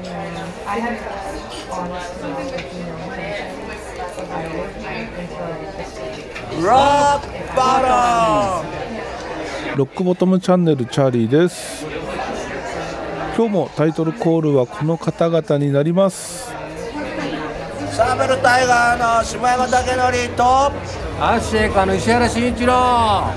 I have know, ロックバトロックボトムチャンネルチャーリーです。今日もタイトルコールはこの方々になります。サーベルタイガーの下山武則とアッシェイカの石原慎一郎。は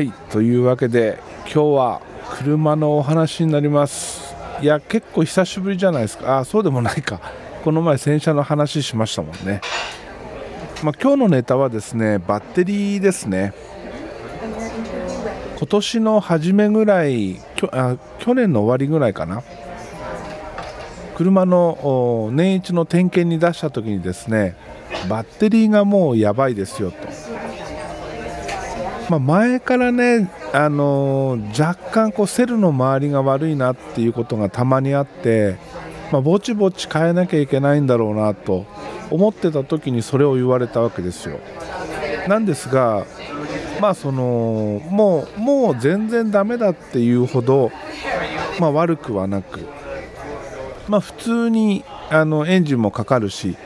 いというわけで今日は車のお話になりますいや結構久しぶりじゃないですか。あそうでもないか。この前洗車の話しましたもんね。まあ、今日のネタはですねバッテリーですね。今年の初めぐらいきょあ去年の終わりぐらいかな。車の年一の点検に出した時にですねバッテリーがもうやばいですよと、まあ、前からね、あのー若干こうセルの周りが悪いなっていうことがたまにあって、まあ、ぼちぼち変えなきゃいけないんだろうなと思ってた時にそれを言われたわけですよ。なんですがまあそのもうもう全然ダメだっていうほど、まあ、悪くはなくまあ普通にあのエンジンもかかるし、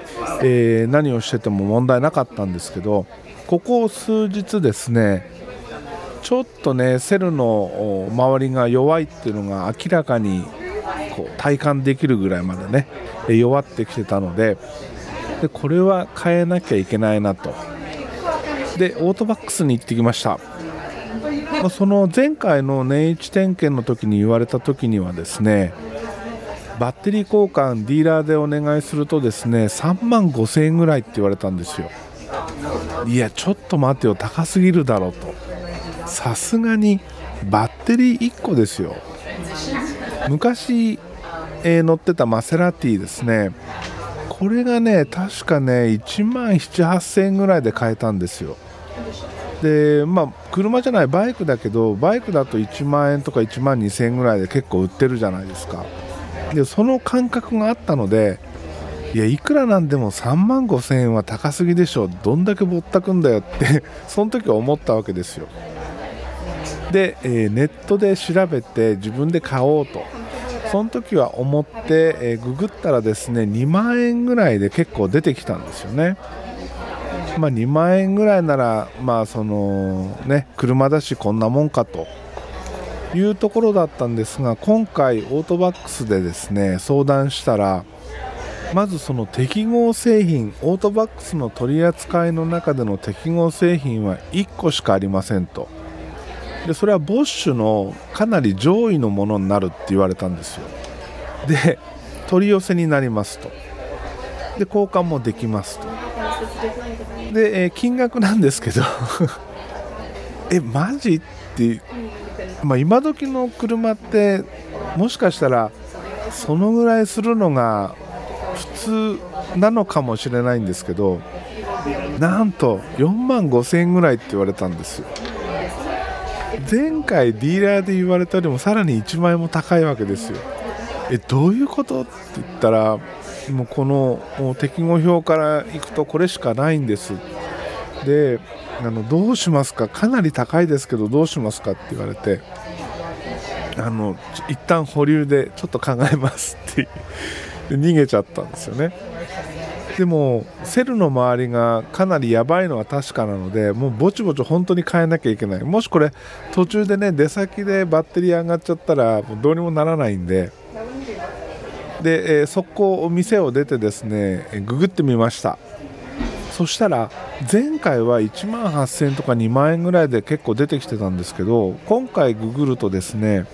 えー何をしてても問題なかったんですけどここ数日ですねちょっとねセルの周りが弱いっていうのが明らかにこう体感できるぐらいまでね弱ってきてたのででこれは変えなきゃいけないなと。でオートバックスに行ってきました。その前回の年一点検の時に言われた時にはですねバッテリー交換ディーラーでお願いするとですね3万5000円ぐらいって言われたんですよ。いやちょっと待てよ高すぎるだろうと。さすがにバッテリー1個ですよ。昔、えー乗ってたマセラティですね。これがね確かね1万7 8000円ぐらいで買えたんですよ。でまあ車じゃないバイクだけどバイクだと1万円とか1万2000円ぐらいで結構売ってるじゃないですか。でその感覚があったのでいやいくらなんでも3万5000円は高すぎでしょ。どんだけぼったくんだよって その時は思ったわけですよ。で、えーネットで調べて自分で買おうと。その時は思って、えーググったらですね2万円ぐらいで結構出てきたんですよね。まあ2万円ぐらいならまあそのね車だしこんなもんかと。いうところだったんですが今回オートバックスでですね相談したらまずその適合製品オートバックスの取り扱いの中での適合製品は1個しかありませんとでそれはボッシュのかなり上位のものになるって言われたんですよ。で取り寄せになりますと。で交換もできますと。で、えー金額なんですけど。えマジ？ってまあ今時の車ってもしかしたらそのぐらいするのが普通なのかもしれないんですけどなんと4万5000円ぐらいって言われたんですよ。前回ディーラーで言われたよりもさらに1万円も高いわけですよ。えどういうこと？って言ったらもうこの適合表からいくとこれしかないんです。であのどうしますか？かなり高いですけどどうしますか？って言われてあの一旦保留でちょっと考えますってで逃げちゃったんですよね。でもセルの周りがかなりやばいのは確かなのでもうぼちぼち本当に変えなきゃいけない。もしこれ途中でね出先でバッテリー上がっちゃったらもうどうにもならないんで。で、えー速攻店を出てですねググってみました。そしたら前回は1万8000円とか2万円ぐらいで結構出てきてたんですけど今回ググるとですね、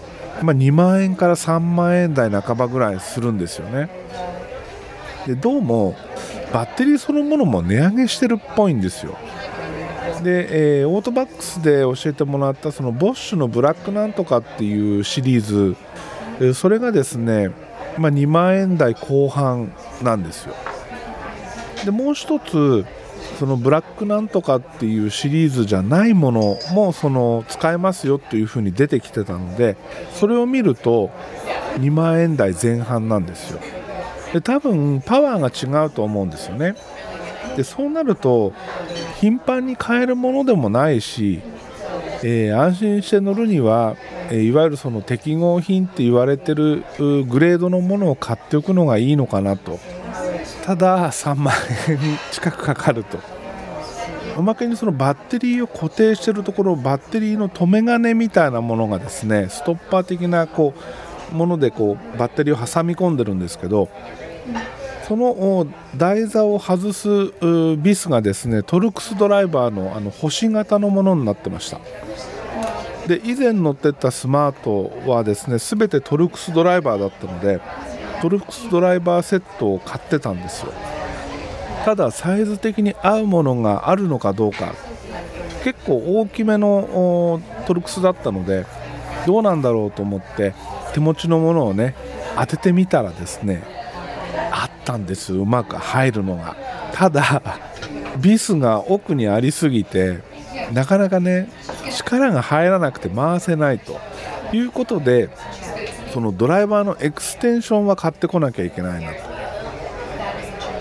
まあ、2万円から3万円台半ばぐらいするんですよね。でどうもバッテリーそのものも値上げしてるっぽいんですよ。で、えーオートバックスで教えてもらったそのボッシュのブラックなんとかっていうシリーズ、それがですね、まあ、2万円台後半なんですよ。でもう一つそのブラックなんとかっていうシリーズじゃないものもその使えますよっていう風に出てきてたのでそれを見ると2万円台前半なんですよ。で多分パワーが違うと思うんですよね。でそうなると頻繁に買えるものでもないしえー、安心して乗るには、えー、いわゆるその適合品って言われてるグレードのものを買っておくのがいいのかなと。ただ3万円近くかかると。おまけにそのバッテリーを固定してるところバッテリーの留め金みたいなものがですねストッパー的なこうものでこうバッテリーを挟み込んでるんですけどその台座を外すビスがですねトルクスドライバーのあの星型のものになってました。で以前乗ってたスマートはですね全てトルクスドライバーだったのでトルクスドライバーセットを買ってたんですよ。ただサイズ的に合うものがあるのかどうか結構大きめのトルクスだったのでどうなんだろうと思って手持ちのものをね当ててみたらですねったんです。うまく入るのが。ただビスが奥にありすぎてなかなかね力が入らなくて回せないと。いうことでそのドライバーのエクステンションは買ってこなきゃいけないな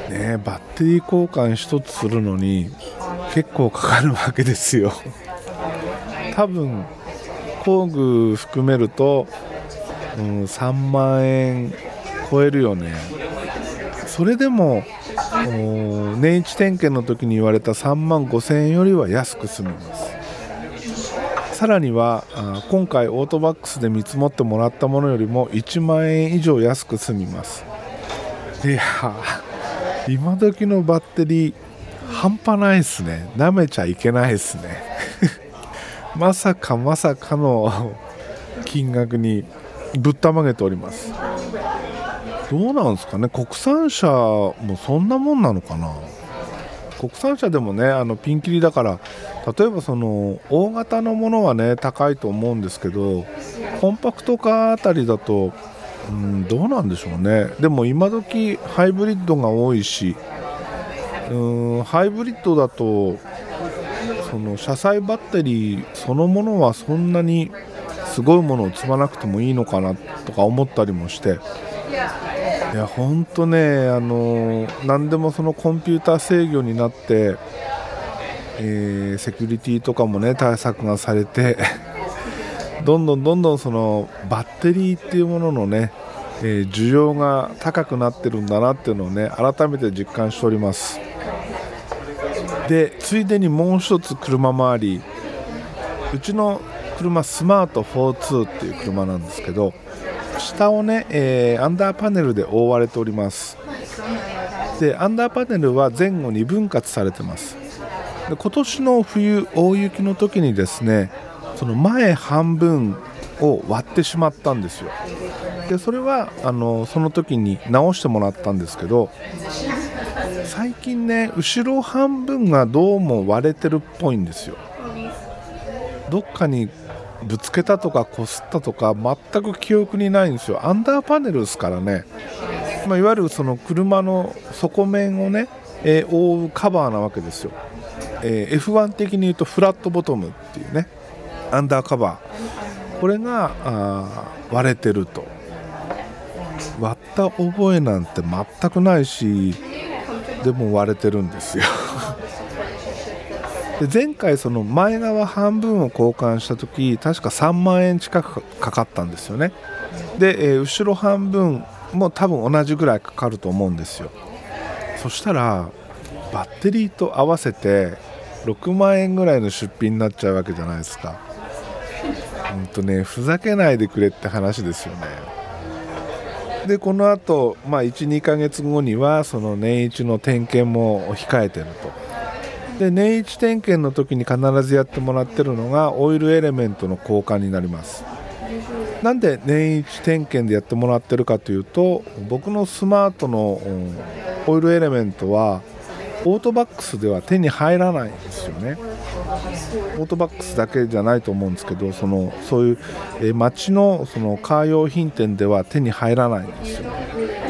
と、ね、バッテリー交換1つするのに結構かかるわけですよ。多分工具含めると、うん、3万円超えるよね。それでも年一点検の時に言われた3万5000円よりは安く済みます。さらには今回オートバックスで見積もってもらったものよりも1万円以上安く済みます。いや今時のバッテリー半端ないですね。なめちゃいけないですね。まさかまさかの金額にぶったまげております。どうなんですかね？国産車もそんなもんなのかな？国産車でもねあのピンキリだから例えばその大型のものはね高いと思うんですけどコンパクトカーあたりだと、うん、どうなんでしょうね？でも今時ハイブリッドが多いしうんハイブリッドだとその車載バッテリーそのものはそんなにすごいものを積まなくてもいいのかなとか思ったりもしていや本当ねあの何でもそのコンピューター制御になって、えー、セキュリティとかもね対策がされて どんどんどんどんそのバッテリーっていうもののね、えー、需要が高くなってるんだなっていうのをね改めて実感しております。でついでにもう一つ車周り。うちの車スマート42っていう車なんですけど下をね、えー、アンダーパネルで覆われております。でアンダーパネルは前後に分割されてます。で今年の冬大雪の時にですねその前半分を割ってしまったんですよ。でそれはあのその時に直してもらったんですけど最近ね後ろ半分がどうも割れてるっぽいんですよ。どっかにぶつけたとかこすったとか全く記憶にないんですよ。アンダーパネルですからね、まあ、いわゆるその車の底面をね、えー、覆うカバーなわけですよ、えー、F1 的に言うとフラットボトムっていうねアンダーカバー。これがあ割れてると。割った覚えなんて全くないしでも割れてるんですよ。で前回その前側半分を交換した時確か3万円近くかかったんですよね。で、えー、後ろ半分も多分同じぐらいかかると思うんですよ。そしたらバッテリーと合わせて6万円ぐらいの出費になっちゃうわけじゃないですか。ほんとねふざけないでくれって話ですよね。でこのあと、まあ、12ヶ月後にはその年一の点検も控えてると。で年一点検の時に必ずやってもらってるのがオイルエレメントの交換になります。なんで年一点検でやってもらってるかというと僕のスマートのオイルエレメントはオートバックスでは手に入らないんですよね。オートバックスだけじゃないと思うんですけどそのそういう、え街のそのカー用品店では手に入らないんですよ。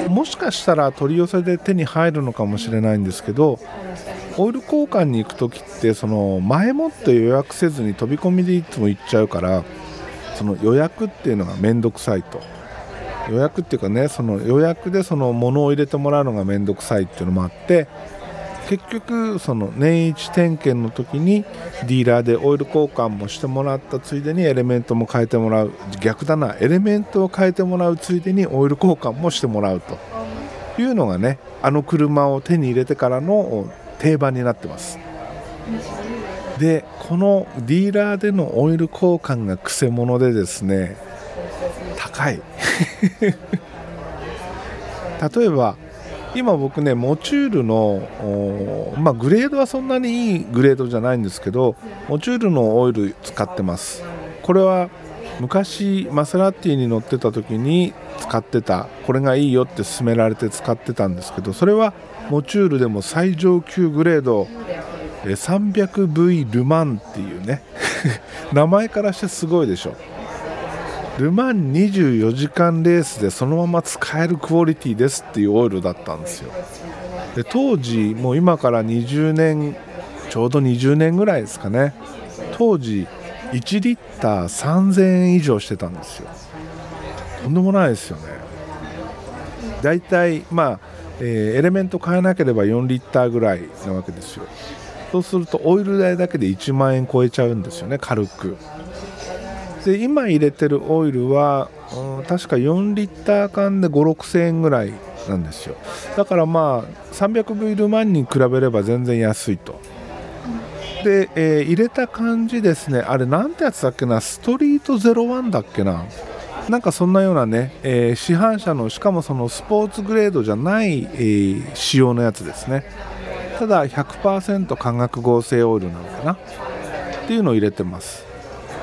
もしかしたら取り寄せで手に入るのかもしれないんですけどオイル交換に行く時ってその前もって予約せずに飛び込みでいつも行っちゃうからその予約っていうのが面倒くさいと。予約っていうかねその予約でその物を入れてもらうのが面倒くさいっていうのもあって結局その年一点検の時にディーラーでオイル交換もしてもらったついでにエレメントも変えてもらう逆だなエレメントを変えてもらうついでにオイル交換もしてもらうというのがねあの車を手に入れてからの定番になってます。でこのディーラーでのオイル交換がくせ者でですね高い。例えば今僕ねモチュールの、まあ、グレードはそんなにいいグレードじゃないんですけどモチュールのオイル使ってます。これは昔マセラティに乗ってた時に使ってたこれがいいよって勧められて使ってたんですけどそれはモチュールでも最上級グレード 300V ルマンっていうね 名前からしてすごいでしょ。ルマン24時間レースでそのまま使えるクオリティですっていうオイルだったんですよ。で当時もう今から20年ちょうど20年ぐらいですかね。当時1リッター3000円以上してたんですよ。とんでもないですよね。だいたいまあ、えー、エレメント変えなければ4リッターぐらいなわけですよ。そうするとオイル代だけで1万円超えちゃうんですよね軽く。で今入れてるオイルは、うん、確か4リッター缶で5 6 0円ぐらいなんですよ。だからまあ 300V ルマンに比べれば全然安いと。で、えー、入れた感じですね。あれなんてやつだっけな？ストリート01だっけな？なんかそんなようなね、えー、市販車のしかもそのスポーツグレードじゃない、えー、仕様のやつですね。ただ100%化学合成オイルなのかな？っていうのを入れてます。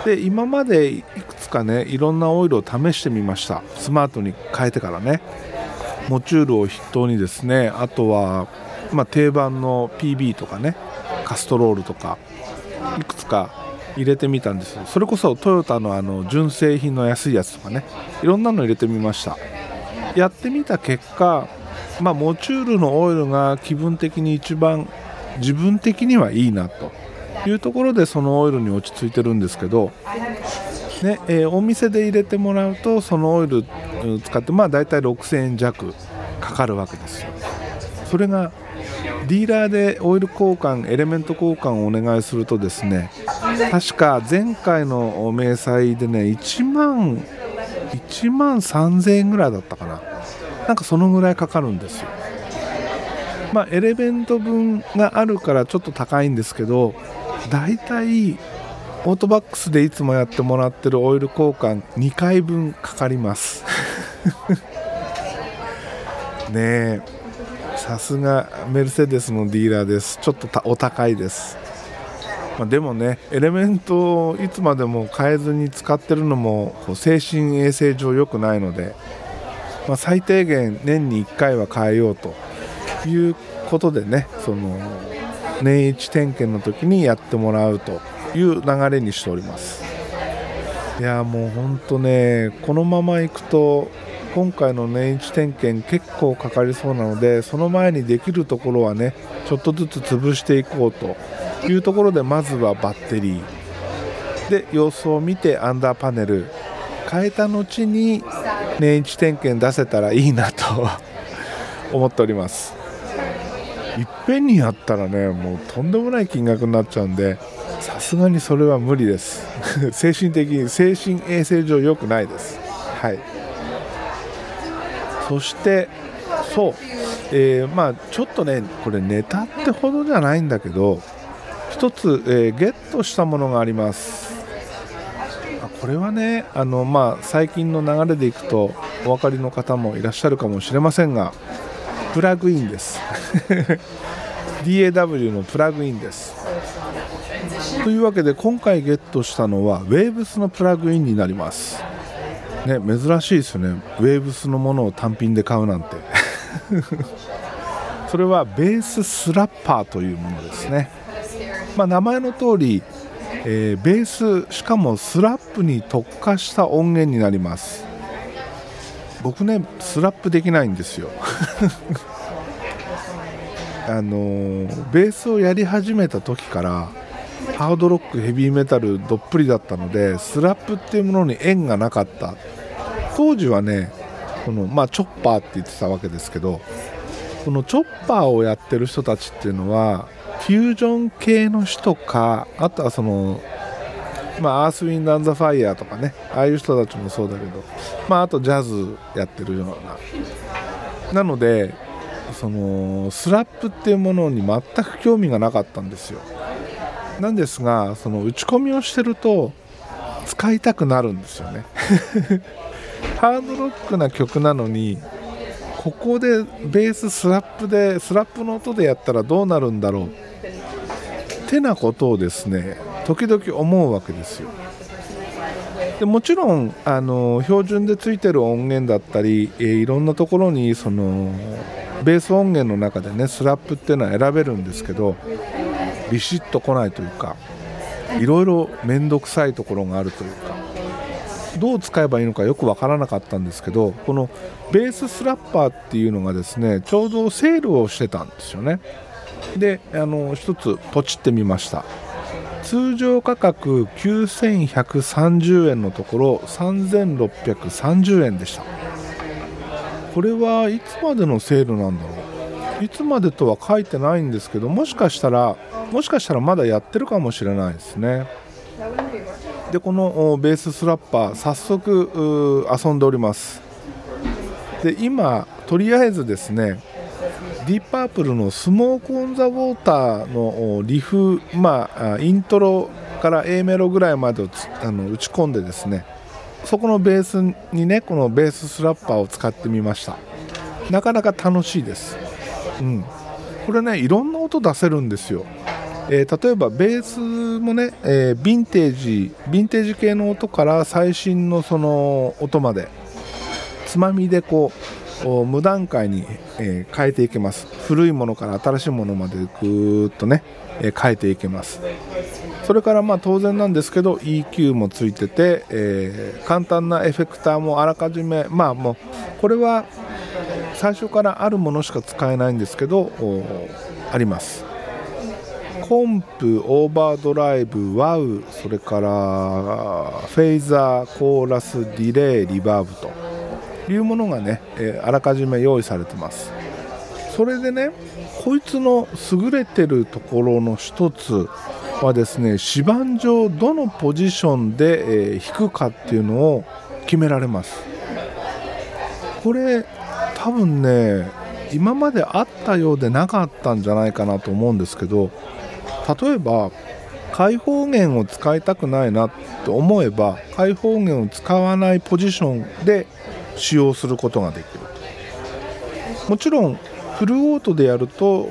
で今までいくつかねいろんなオイルを試してみました。スマートに変えてからね。モチュールを筆頭にですねあとは、まあ、定番の PB とかね。カストロールとかいくつか入れてみたんですそれこそトヨタのあの純正品の安いやつとかね。いろんなの入れてみました。やってみた結果まあ、モチュールのオイルが気分的に一番自分的にはいいなと。いうところでそのオイルに落ち着いてるんですけど、ねえー、お店で入れてもらうとそのオイル使ってまあ大体6000円弱かかるわけですよ。それがディーラーでオイル交換エレメント交換をお願いするとですね確か前回の明細でね1万1万3000円ぐらいだったかな。なんかそのぐらいかかるんですよ。まあエレメント分があるからちょっと高いんですけどだいたいオートバックスでいつもやってもらってるオイル交換2回分かかります。ねえ。さすがメルセデスのディーラーです。ちょっとお高いです。まあ、でもねエレメントをいつまでも変えずに使ってるのも精神衛生上良くないのでまあ、最低限年に1回は変えようと。いうことでねその年一点検の時にやってもらうと。いう流れにしております。いやもうほんとねこのままいくと今回の年一点検結構かかりそうなのでその前にできるところはねちょっとずつ潰していこうというところでまずはバッテリー。で様子を見てアンダーパネル。変えた後に年一点検出せたらいいなと 思っております。いっぺんにやったらねもうとんでもない金額になっちゃうんでさすがにそれは無理です。精神的に精神衛生上良くないです。はい。そしてそう、えー、まあちょっとねこれネタってほどじゃないんだけど1つ、えー、ゲットしたものがあります。これはねあの、まあ、最近の流れでいくとお分かりの方もいらっしゃるかもしれませんがプラグインです。DAW のプラグインです。というわけで今回ゲットしたのは Waves のプラグインになります。ね珍しいですよね。Waves のものを単品で買うなんて。それはベーススラッパーというものですね。まあ、名前の通りえー、ベースしかもスラップに特化した音源になります。僕ねスラップできないんですよ。あの、ベースをやり始めた時からハードロックヘビーメタルどっぷりだったのでスラップっていうものに縁がなかった。当時はねこの、まあ、チョッパーって言ってたわけですけどこのチョッパーをやってる人たちっていうのはフュージョン系の人かあとはそのまあ、アースウィンドン・ザ・ファイヤーとかねああいう人たちもそうだけど、まあ、あとジャズやってるような。なのでそのスラップっていうものに全く興味がなかったんですよ。なんですがその打ち込みをしてると使いたくなるんですよね。ハードロックな曲なのにここでベーススラップでスラップの音でやったらどうなるんだろう。ってなことをですね時々思うわけですよ。でもちろんあの標準でついてる音源だったり、えー、いろんなところにそのベース音源の中でねスラップっていうのは選べるんですけどビシッと来ないというかいろいろ面倒くさいところがあるという。かどう使えばいいのかよく分からなかったんですけどこのベーススラッパーっていうのがですねちょうどセールをしてたんですよね。であの1つポチってみました。通常価格9130円のところ3630円でした。これはいつまでのセールなんだろう。いつまでとは書いてないんですけどもしかしたらもしかしたらまだやってるかもしれないですね。でこのベーススラッパー早速遊んでおります。で今とりあえずですねディープパープルの「スモーク・オン・ザ・ウォーター」のリフ、まあ、イントロから A メロぐらいまでをあの打ち込んでですねそこのベースにねこのベーススラッパーを使ってみました。なかなか楽しいです、うん、これねいろんな音出せるんですよ、えー、例えばベースもね、えー、ヴィンテージヴィンテージ系の音から最新のその音までつまみでこう無段階に、えー、変えていけます。古いものから新しいものまでぐーっとね、えー、変えていけます。それからまあ当然なんですけど EQ もついてて、え、簡単なエフェクターもあらかじめまあもうこれは最初からあるものしか使えないんですけどあります。コンプ、オーバードライブ、ワウそれからフェイザー、コーラス、ディレイ、リバーブと。いうものがね、え、あらかじめ用意されてます。それでねこいつの優れてるところの一つはですね指板上どのポジションで、えー、弾くかっていうのを決められます。これ多分ね今まであったようでなかったんじゃないかなと思うんですけど例えば開放弦を使いたくないなと思えば開放弦を使わないポジションで使用することができるもちろんフルオートでやると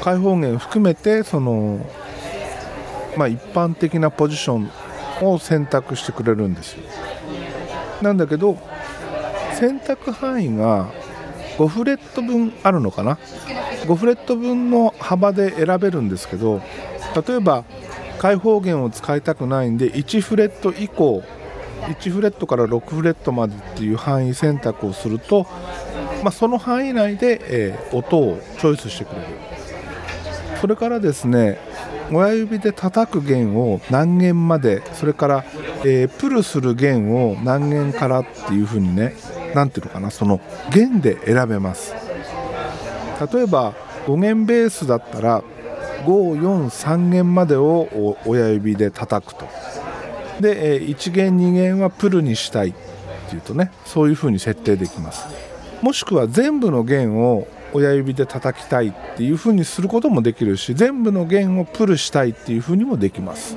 開放弦含めてその、まあ、一般的なポジションを選択してくれるんですよ。なんだけど選択範囲が5フレット分あるのかな？5フレット分の幅で選べるんですけど例えば開放弦を使いたくないんで1フレット以降1フレットから6フレットまでっていう範囲選択をすると、まあ、その範囲内で、えー、音をチョイスしてくれる。それからですね親指で叩く弦を何弦までそれから、えー、プルする弦を何弦からっていう風にね何ていうのかなその弦で選べます。例えば5弦ベースだったら543弦までを親指で叩くと。で、1弦2弦はプルにしたいっていうとねそういう風に設定できます。もしくは全部の弦を親指で叩きたいっていう風にすることもできるし全部の弦をプルしたいっていう風にもできます。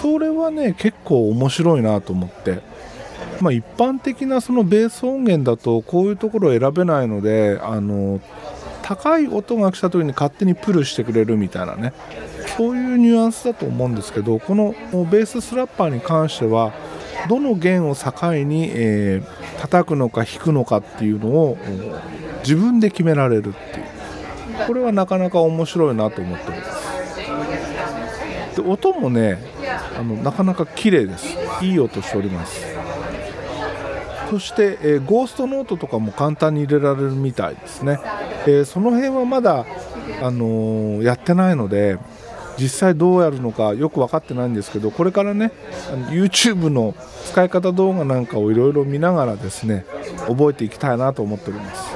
それはね結構面白いなと思って。まあ、一般的なそのベース音源だとこういうところを選べないのであの高い音が来た時に勝手にプルしてくれるみたいなね。そういうニュアンスだと思うんですけどこのベーススラッパーに関してはどの弦を境に、えー、叩くのか弾くのかっていうのを自分で決められるっていう。これはなかなか面白いなと思ってます。で音もねあのなかなか綺麗です。いい音しております。そして、えー、ゴーストノートとかも簡単に入れられるみたいですね、えー、その辺はまだ、あのー、やってないので実際どうやるのかよく分かってないんですけどこれからね YouTube の使い方動画なんかをいろいろ見ながらですね覚えていきたいなと思っております。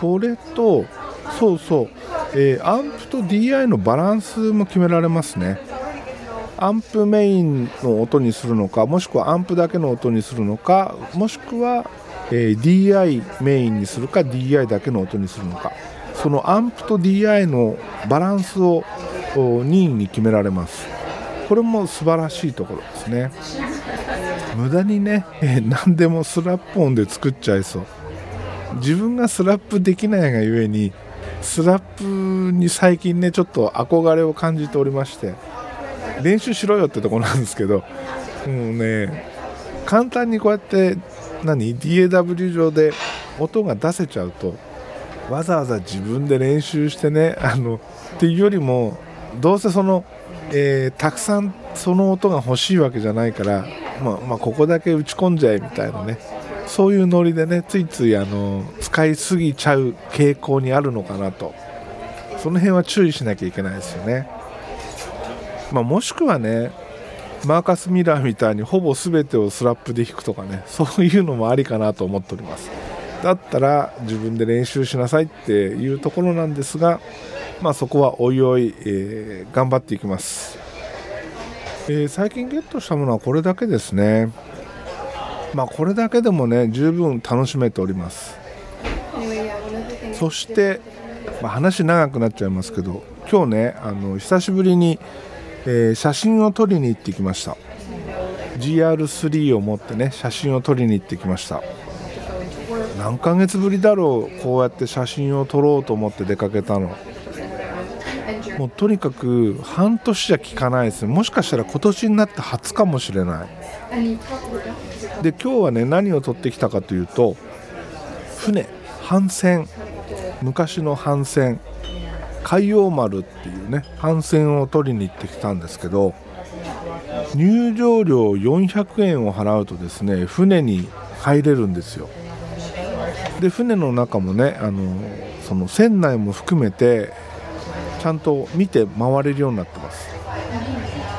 それとそうそう、えー、アンプと DI のバランスも決められますね。アンプメインの音にするのかもしくはアンプだけの音にするのかもしくは、えー、DI メインにするか DI だけの音にするのか。そのアンプと DI のバランスを任意に決められます。これも素晴らしいところですね。無駄にね、え、何でもスラップ音で作っちゃいそう。自分がスラップできないがゆえにスラップに最近ねちょっと憧れを感じておりまして。練習しろよってとこなんですけどもうね簡単にこうやって何 DAW 上で音が出せちゃうとわざわざ自分で練習してねあのっていうよりもどうせその、えー、たくさんその音が欲しいわけじゃないから、まあ、まあ、ここだけ打ち込んじゃえみたいなねそういうノリでねついついあの使いすぎちゃう傾向にあるのかなと。その辺は注意しなきゃいけないですよね、まあ、もしくはねマーカス・ミラーみたいにほぼ全てをスラップで弾くとかね そういうのもありかなと思っております。だったら自分で練習しなさいっていうところなんですがまあそこはおいおい、えー、頑張っていきます、えー、最近ゲットしたものはこれだけですね。まあ、これだけでもね十分楽しめております。そして、まあ、話長くなっちゃいますけど今日ねあの久しぶりに、えー、写真を撮りに行ってきました。GR3 を持ってね写真を撮りに行ってきました。何ヶ月ぶりだろうこうやって写真を撮ろうと思って出かけたの。もうとにかく半年じゃ効かないですもしかしたら今年になって初かもしれない。で今日はね何を取ってきたかというと船帆船。昔の帆船。海洋丸っていうね帆船を取りに行ってきたんですけど入場料400円を払うとですね船に入れるんですよ。で船の中もねあのその船内も含めてちゃんと見て回れるようになってます。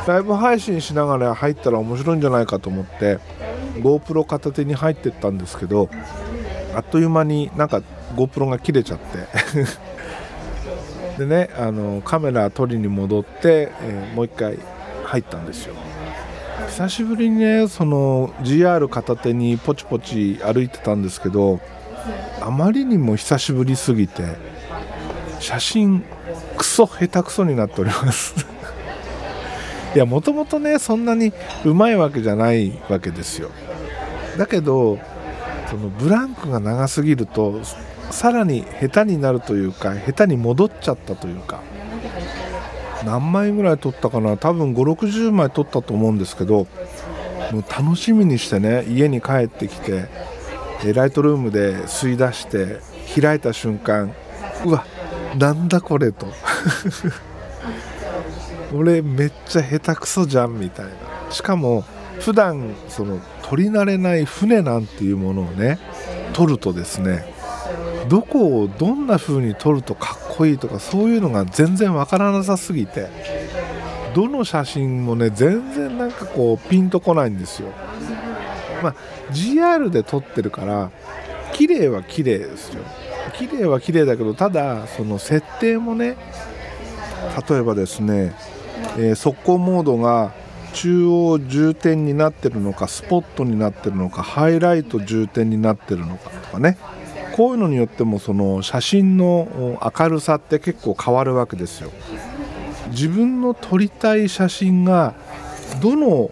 ライブ配信しながら入ったら面白いんじゃないかと思って GoPro 片手に入ってったんですけどあっという間になんか GoPro が切れちゃって。でねあのカメラ取りに戻って、えー、もう一回入ったんですよ。久しぶりにねその GR 片手にポチポチ歩いてたんですけどあまりにも久しぶりすぎて写真クソ下手くそになっております。いやもともとねそんなにうまいわけじゃないわけですよ。だけどそのブランクが長すぎるとさらに下手になるというか下手に戻っちゃったというか何枚ぐらい撮ったかな多分560枚撮ったと思うんですけどもう楽しみにしてね家に帰ってきてライトルームで吸い出して開いた瞬間うわなんだこれと。俺めっちゃ下手くそじゃんみたいな。しかも普段その取り慣れない船なんていうものをね撮るとですねどこをどんな風に撮るとかっこいいとかそういうのが全然わからなさすぎてどの写真もね全然なんかこうピンとこないんですよ。まあ GR で撮ってるから綺麗は綺麗ですよ。綺麗は綺麗だけどただその設定もね例えばですね、えー、速攻モードが中央重点になってるのかスポットになってるのかハイライト重点になってるのかとかね。こういうのによってもその写真の明るさって結構変わるわけですよ。自分の撮りたい写真がどの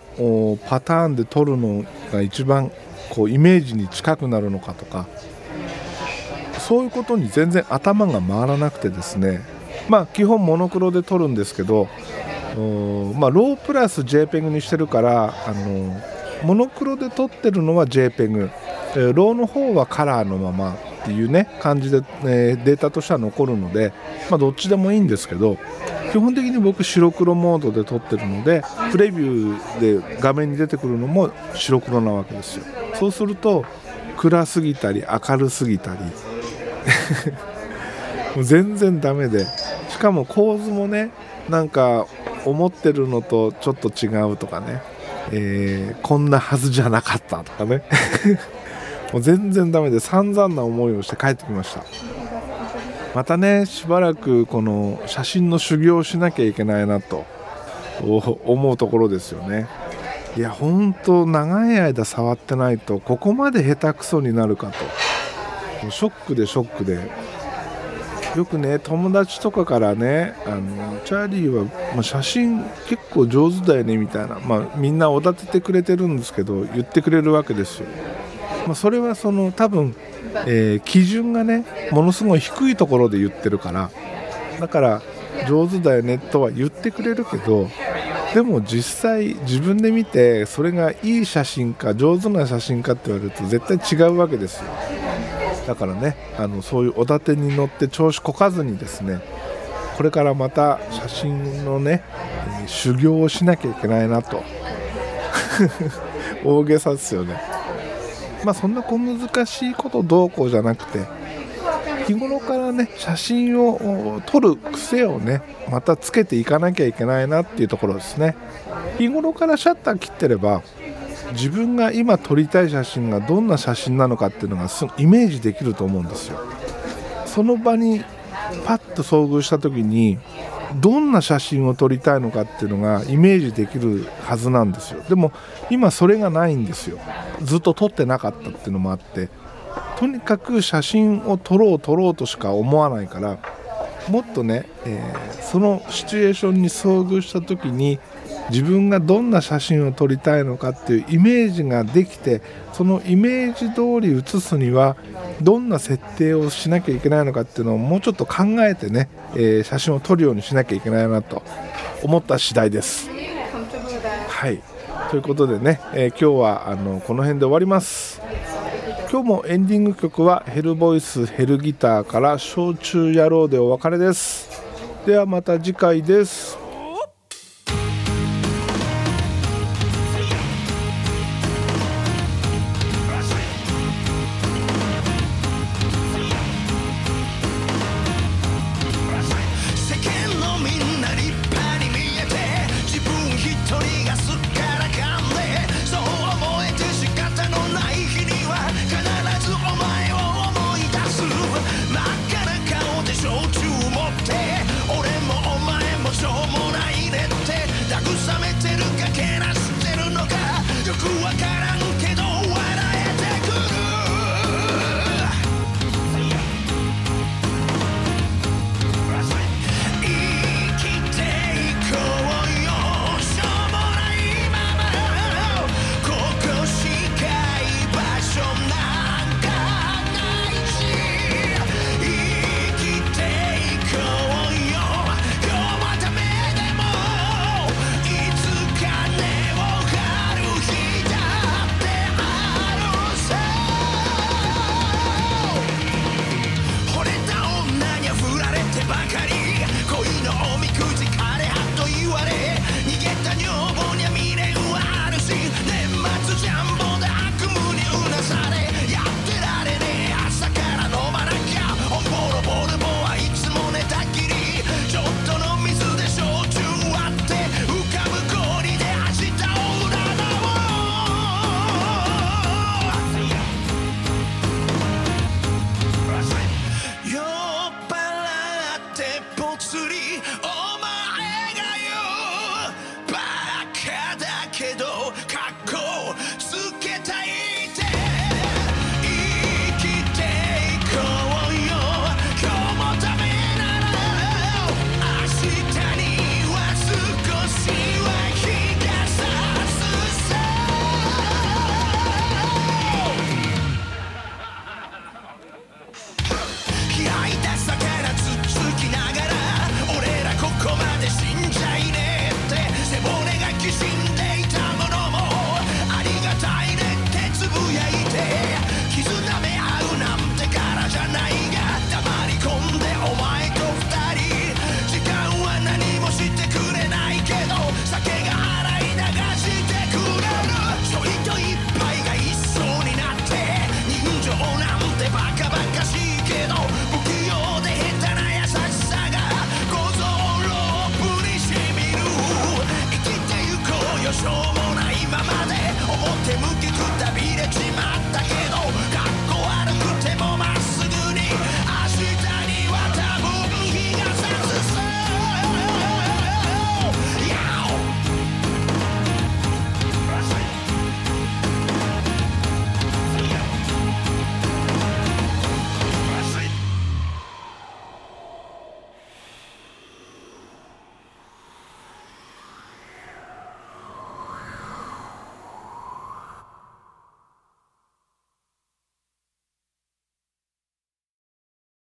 パターンで撮るのが一番こうイメージに近くなるのかとかそういうことに全然頭が回らなくてですね。まあ基本モノクロで撮るんですけどまあ、ロープラス JPEG にしてるからあのモノクロで撮ってるのは JPEG、ローの方はカラーのままっていうね感じで、えー、データとしては残るので、まあ、どっちでもいいんですけど基本的に僕白黒モードで撮ってるのでプレビューで画面に出てくるのも白黒なわけですよ。そうすると暗すぎたり明るすぎたり もう全然ダメでしかも構図もねなんか思ってるのとちょっと違うとかね、えー、こんなはずじゃなかったとかね。もう全然ダメで散々な思いをして帰ってきました。またねしばらくこの写真の修行をしなきゃいけないなと思うところですよね。いや本当長い間触ってないとここまで下手くそになるかと。ショックでショックで。よくね友達とかからねあのチャーリーは、まあ、写真結構上手だよねみたいな、まあ、みんなおだててくれてるんですけど言ってくれるわけですよ、まあ、それはその多分、えー、基準がねものすごい低いところで言ってるからだから上手だよねとは言ってくれるけどでも実際自分で見てそれがいい写真か上手な写真かって言われると絶対違うわけですよ。だからねあのそういうおだてに乗って調子こかずにですねこれからまた写真のね、え、修行をしなきゃいけないなと。大げさですよね。まあそんな小難しいことどうこうじゃなくて日頃からね写真を撮る癖をねまたつけていかなきゃいけないなっていうところですね。日頃からシャッター切ってれば自分が今撮りたい写真がどんな写真なのかっていうのがイメージできると思うんですよ。その場にパッと遭遇した時にどんな写真を撮りたいのかっていうのがイメージできるはずなんですよ。でも今それがないんですよ。ずっと撮ってなかったっていうのもあってとにかく写真を撮ろう撮ろうとしか思わないからもっとね、えー、そのシチュエーションに遭遇した時に自分がどんな写真を撮りたいのかっていうイメージができてそのイメージ通り写すにはどんな設定をしなきゃいけないのかっていうのをもうちょっと考えてね、えー、写真を撮るようにしなきゃいけないなと思った次第です。はいということでね、えー、今日はあのこの辺で終わります。今日もエンディング曲はヘルボイスヘルギターから「焼酎野郎」でお別れです。ではまた次回です。